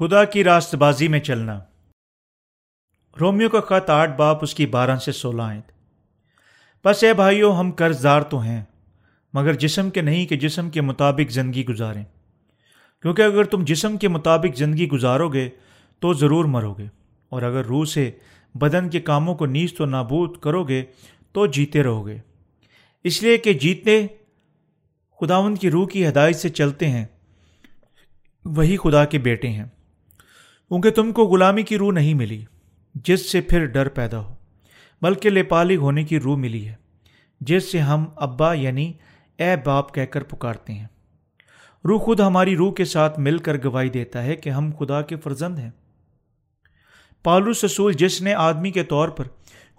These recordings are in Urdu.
خدا کی راست بازی میں چلنا۔ رومیو کا خط آٹھ، باپ اس کی بارہ سے سولہ آئے بس اے بھائیو، ہم قرض دار تو ہیں، مگر جسم کے نہیں کہ جسم کے مطابق زندگی گزاریں۔ کیونکہ اگر تم جسم کے مطابق زندگی گزارو گے تو ضرور مرو گے۔ اور اگر روح سے بدن کے کاموں کو نیز تو نابود کرو گے تو جیتے رہو گے۔ اس لیے کہ جیتنے خداون کی روح کی ہدایت سے چلتے ہیں، وہی خدا کے بیٹے ہیں۔ کیونکہ تم کو غلامی کی روح نہیں ملی، جس سے پھر ڈر پیدا ہو، بلکہ لیپالگ ہونے کی روح ملی ہے، جس سے ہم ابا یعنی اے باپ کہہ کر پکارتے ہیں۔ روح خود ہماری روح کے ساتھ مل کر گواہی دیتا ہے کہ ہم خدا کے فرزند ہیں۔ پالو سسول جس نے آدمی کے طور پر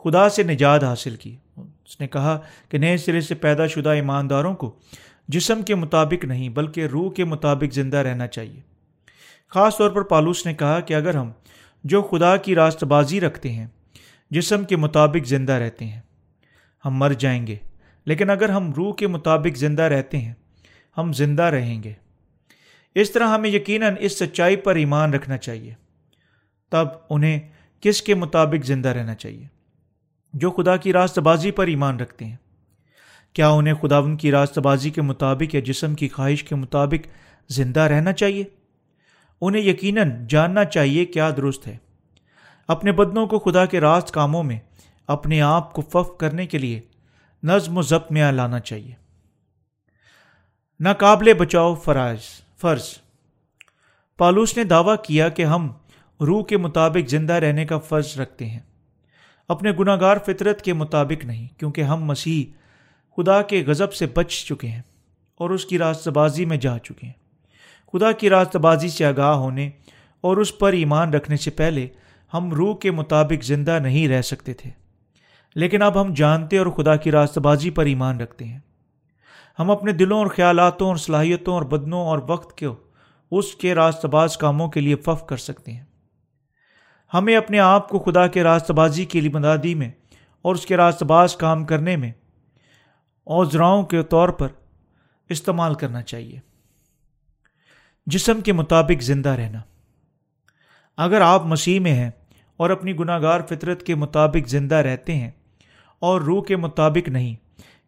خدا سے نجات حاصل کی، اس نے کہا کہ نئے سرے سے پیدا شدہ ایمانداروں کو جسم کے مطابق نہیں، بلکہ روح کے مطابق زندہ رہنا چاہیے۔ خاص طور پر پالوس نے کہا کہ اگر ہم جو خدا کی راست بازی رکھتے ہیں، جسم کے مطابق زندہ رہتے ہیں، ہم مر جائیں گے۔ لیکن اگر ہم روح کے مطابق زندہ رہتے ہیں، ہم زندہ رہیں گے۔ اس طرح ہمیں یقیناً اس سچائی پر ایمان رکھنا چاہیے۔ تب انہیں کس کے مطابق زندہ رہنا چاہیے؟ جو خدا کی راست بازی پر ایمان رکھتے ہیں۔ کیا انہیں خدا ان کی راست بازی کے مطابق یا جسم کی خواہش کے مطابق زندہ رہنا چاہیے؟ انہیں یقیناً جاننا چاہیے کیا درست ہے۔ اپنے بدنوں کو خدا کے راست کاموں میں اپنے آپ کو فف کرنے کے لیے نظم و ضبط میں لانا چاہیے۔ ناقابل بچاؤ فرائض، فرض۔ پالوس نے دعویٰ کیا کہ ہم روح کے مطابق زندہ رہنے کا فرض رکھتے ہیں۔ اپنے گناہ گار فطرت کے مطابق نہیں، کیونکہ ہم مسیح خدا کے غضب سے بچ چکے ہیں اور اس کی راست بازی میں جا چکے ہیں۔ خدا کی راست بازی سے آگاہ ہونے اور اس پر ایمان رکھنے سے پہلے ہم روح کے مطابق زندہ نہیں رہ سکتے تھے۔ لیکن اب ہم جانتے اور خدا کی راست بازی پر ایمان رکھتے ہیں۔ ہم اپنے دلوں اور خیالاتوں اور صلاحیتوں اور بدنوں اور وقت کے اس کے راست باز کاموں کے لیے فف کر سکتے ہیں۔ ہمیں اپنے آپ کو خدا کے راست بازی کی مدادی میں اور اس کے راست باز کام کرنے میں اوزراؤں کے طور پر استعمال کرنا چاہیے۔ جسم کے مطابق زندہ رہنا۔ اگر آپ مسیح میں ہیں اور اپنی گناہ گار فطرت کے مطابق زندہ رہتے ہیں اور روح کے مطابق نہیں،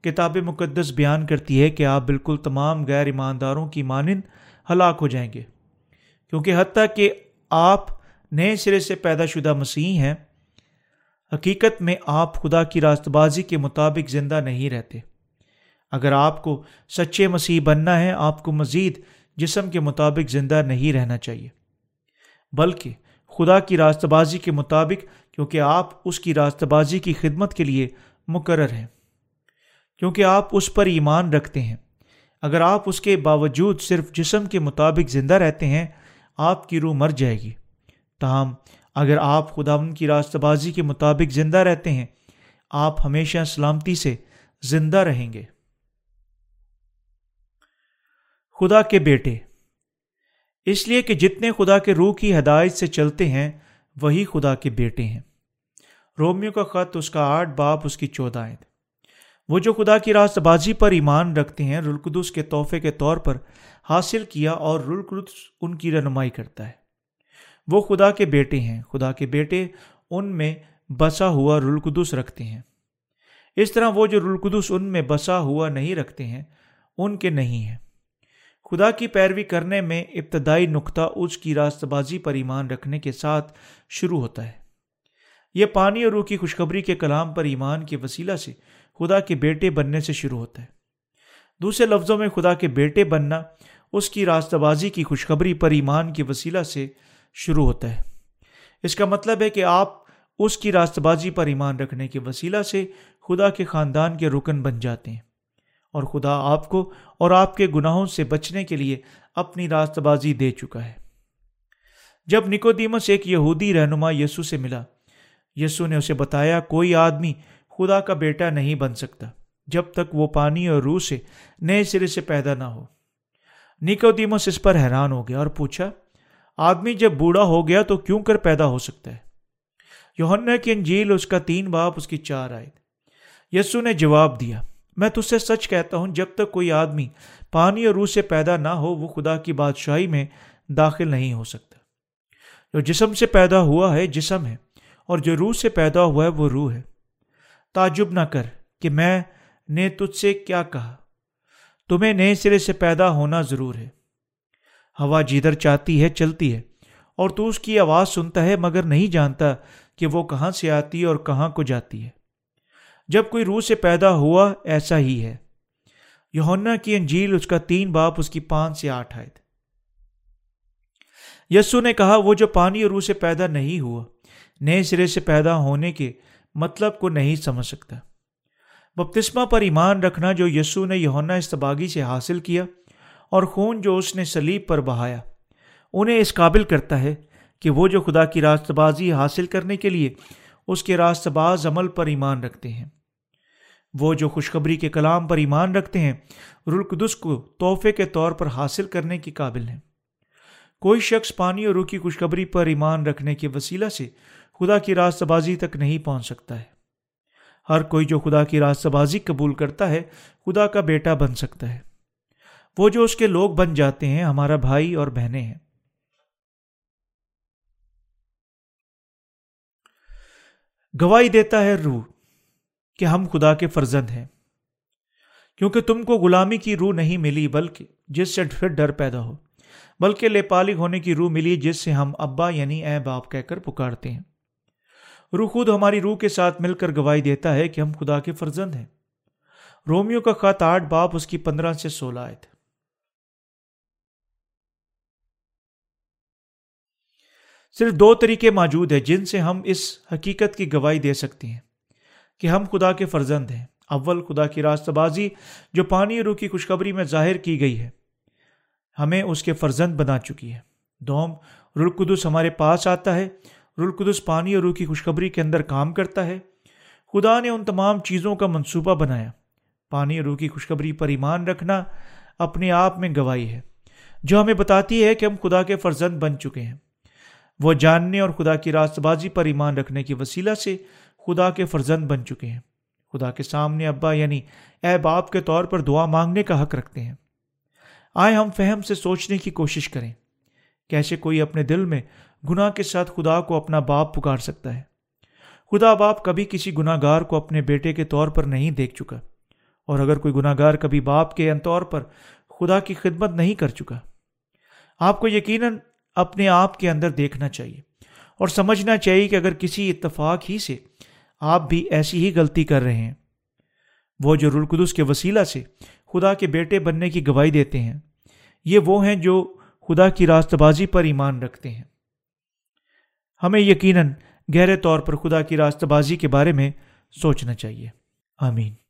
کتاب مقدس بیان کرتی ہے کہ آپ بالکل تمام غیر ایمانداروں کی مانند ہلاک ہو جائیں گے۔ کیونکہ حتیٰ کہ آپ نئے سرے سے پیدا شدہ مسیح ہیں، حقیقت میں آپ خدا کی راست بازی کے مطابق زندہ نہیں رہتے۔ اگر آپ کو سچے مسیح بننا ہے، آپ کو مزید جسم کے مطابق زندہ نہیں رہنا چاہیے۔ بلکہ خدا کی راست بازی کے مطابق، کیونکہ آپ اس کی راست بازی کی خدمت کے لیے مقرر ہیں۔ کیونکہ آپ اس پر ایمان رکھتے ہیں۔ اگر آپ اس کے باوجود صرف جسم کے مطابق زندہ رہتے ہیں، آپ کی روح مر جائے گی۔ تاہم، اگر آپ خدا ان کی راست بازی کے مطابق زندہ رہتے ہیں، آپ ہمیشہ سلامتی سے زندہ رہیں گے۔ خدا کے بیٹے۔ اس لیے کہ جتنے خدا کے روح کی ہدایت سے چلتے ہیں، وہی خدا کے بیٹے ہیں۔ رومیو کا خط، اس کا آٹھ، باپ، اس کی چودہ آئے وہ جو خدا کی راست بازی پر ایمان رکھتے ہیں رلقدس کے تحفے کے طور پر حاصل کیا اور رلقدس ان کی رہنمائی کرتا ہے۔ وہ خدا کے بیٹے ہیں۔ خدا کے بیٹے ان میں بسا ہوا رلقدس رکھتے ہیں۔ اس طرح وہ جو رلقدس ان میں بسا ہوا نہیں رکھتے ہیں، ان کے نہیں ہیں۔ خدا کی پیروی کرنے میں ابتدائی نقطہ اس کی راست بازی پر ایمان رکھنے کے ساتھ شروع ہوتا ہے۔ یہ پانی اور روح کی خوشخبری کے کلام پر ایمان کے وسیلہ سے خدا کے بیٹے بننے سے شروع ہوتا ہے۔ دوسرے لفظوں میں خدا کے بیٹے بننا اس کی راست بازی کی خوشخبری پر ایمان کے وسیلہ سے شروع ہوتا ہے۔ اس کا مطلب ہے کہ آپ اس کی راست بازی پر ایمان رکھنے کے وسیلہ سے خدا کے خاندان کے رکن بن جاتے ہیں۔ اور خدا آپ کو اور آپ کے گناہوں سے بچنے کے لیے اپنی راست بازی دے چکا ہے۔ جب نکودیمس ایک یہودی رہنما یسو سے ملا، یسو نے اسے بتایا، کوئی آدمی خدا کا بیٹا نہیں بن سکتا جب تک وہ پانی اور روح سے نئے سرے سے پیدا نہ ہو۔ نکودیمس اس پر حیران ہو گیا اور پوچھا، آدمی جب بوڑھا ہو گیا تو کیوں کر پیدا ہو سکتا ہے؟ یوہنا کی انجیل اس کا تین باپ اس کی چار آئے یسو نے جواب دیا میں تج سے سچ کہتا ہوں، جب تک کوئی آدمی پانی اور روح سے پیدا نہ ہو، وہ خدا کی بادشاہی میں داخل نہیں ہو سکتا۔ جو جسم سے پیدا ہوا ہے، جسم ہے، اور جو روح سے پیدا ہوا ہے، وہ روح ہے۔ تعجب نہ کر کہ میں نے تجھ سے کیا کہا۔ تمہیں نئے سرے سے پیدا ہونا ضرور ہے۔ ہوا جدھر چاہتی ہے، چلتی ہے، اور تو اس کی آواز سنتا ہے، مگر نہیں جانتا کہ وہ کہاں سے آتی ہے اور کہاں کو جاتی ہے۔ جب کوئی روح سے پیدا ہوا، ایسا ہی ہے۔ یونا کی انجیل اس کا تین باپ، اس کی پانچ سے آٹھ آئے تھے یسو نے کہا، وہ جو پانی اور روح سے پیدا نہیں ہوا، نئے سرے سے پیدا ہونے کے مطلب کو نہیں سمجھ سکتا۔ بپتسمہ پر ایمان رکھنا جو یسو نے یونا استباغی سے حاصل کیا اور خون جو اس نے سلیب پر بہایا، انہیں اس قابل کرتا ہے کہ وہ جو خدا کی راست بازی حاصل کرنے کے لیے اس کے راست باز عمل پر ایمان رکھتے ہیں۔ وہ جو خوشخبری کے کلام پر ایمان رکھتے ہیں رلقدس کو تحفے کے طور پر حاصل کرنے کے قابل ہیں۔ کوئی شخص پانی اور روح کی خوشخبری پر ایمان رکھنے کے وسیلہ سے خدا کی راست بازی تک نہیں پہنچ سکتا ہے۔ ہر کوئی جو خدا کی راست بازی قبول کرتا ہے، خدا کا بیٹا بن سکتا ہے۔ وہ جو اس کے لوگ بن جاتے ہیں، ہمارا بھائی اور بہنیں ہیں۔ گواہی دیتا ہے روح کہ ہم خدا کے فرزند ہیں، کیونکہ تم کو غلامی کی روح نہیں ملی، بلکہ جس سے پھر ڈر پیدا ہو، بلکہ لیپالگ ہونے کی روح ملی جس سے ہم ابا یعنی اے باپ کہہ کر پکارتے ہیں۔ روح خود ہماری روح کے ساتھ مل کر گواہی دیتا ہے کہ ہم خدا کے فرزند ہیں۔ رومیو کا خط آٹھ، باپ اس کی پندرہ سے سولہ آئے تھے صرف دو طریقے موجود ہیں جن سے ہم اس حقیقت کی گواہی دے سکتے ہیں کہ ہم خدا کے فرزند ہیں۔ اول خدا کی راست بازی جو پانی روح کی خوشخبری میں ظاہر کی گئی ہے، ہمیں اس کے فرزند بنا چکی ہے۔ دوم رلقدس ہمارے پاس آتا ہے۔ رلقدس پانی اور روح کی خوشخبری کے اندر کام کرتا ہے۔ خدا نے ان تمام چیزوں کا منصوبہ بنایا۔ پانی اور روح کی خوشخبری پر ایمان رکھنا اپنے آپ میں گواہی ہے، جو ہمیں بتاتی ہے کہ ہم خدا کے فرزند بن چکے ہیں۔ وہ جاننے اور خدا کی راست بازی پر ایمان رکھنے کی وسیلہ سے خدا کے فرزند بن چکے ہیں۔ خدا کے سامنے ابا یعنی اے باپ کے طور پر دعا مانگنے کا حق رکھتے ہیں۔ آئے ہم فہم سے سوچنے کی کوشش کریں۔ کیسے کوئی اپنے دل میں گناہ کے ساتھ خدا کو اپنا باپ پکار سکتا ہے؟ خدا باپ کبھی کسی گناہ گار کو اپنے بیٹے کے طور پر نہیں دیکھ چکا۔ اور اگر کوئی گناہ گار کبھی باپ کے طور پر خدا کی خدمت نہیں کر چکا۔ آپ کو یقیناً اپنے آپ کے اندر دیکھنا چاہیے اور سمجھنا چاہیے کہ اگر کسی اتفاق ہی سے آپ بھی ایسی ہی غلطی کر رہے ہیں، وہ جو رلقدس کے وسیلہ سے خدا کے بیٹے بننے کی گواہی دیتے ہیں، یہ وہ ہیں جو خدا کی راست بازی پر ایمان رکھتے ہیں۔ ہمیں یقیناً گہرے طور پر خدا کی راست بازی کے بارے میں سوچنا چاہیے۔ آمین۔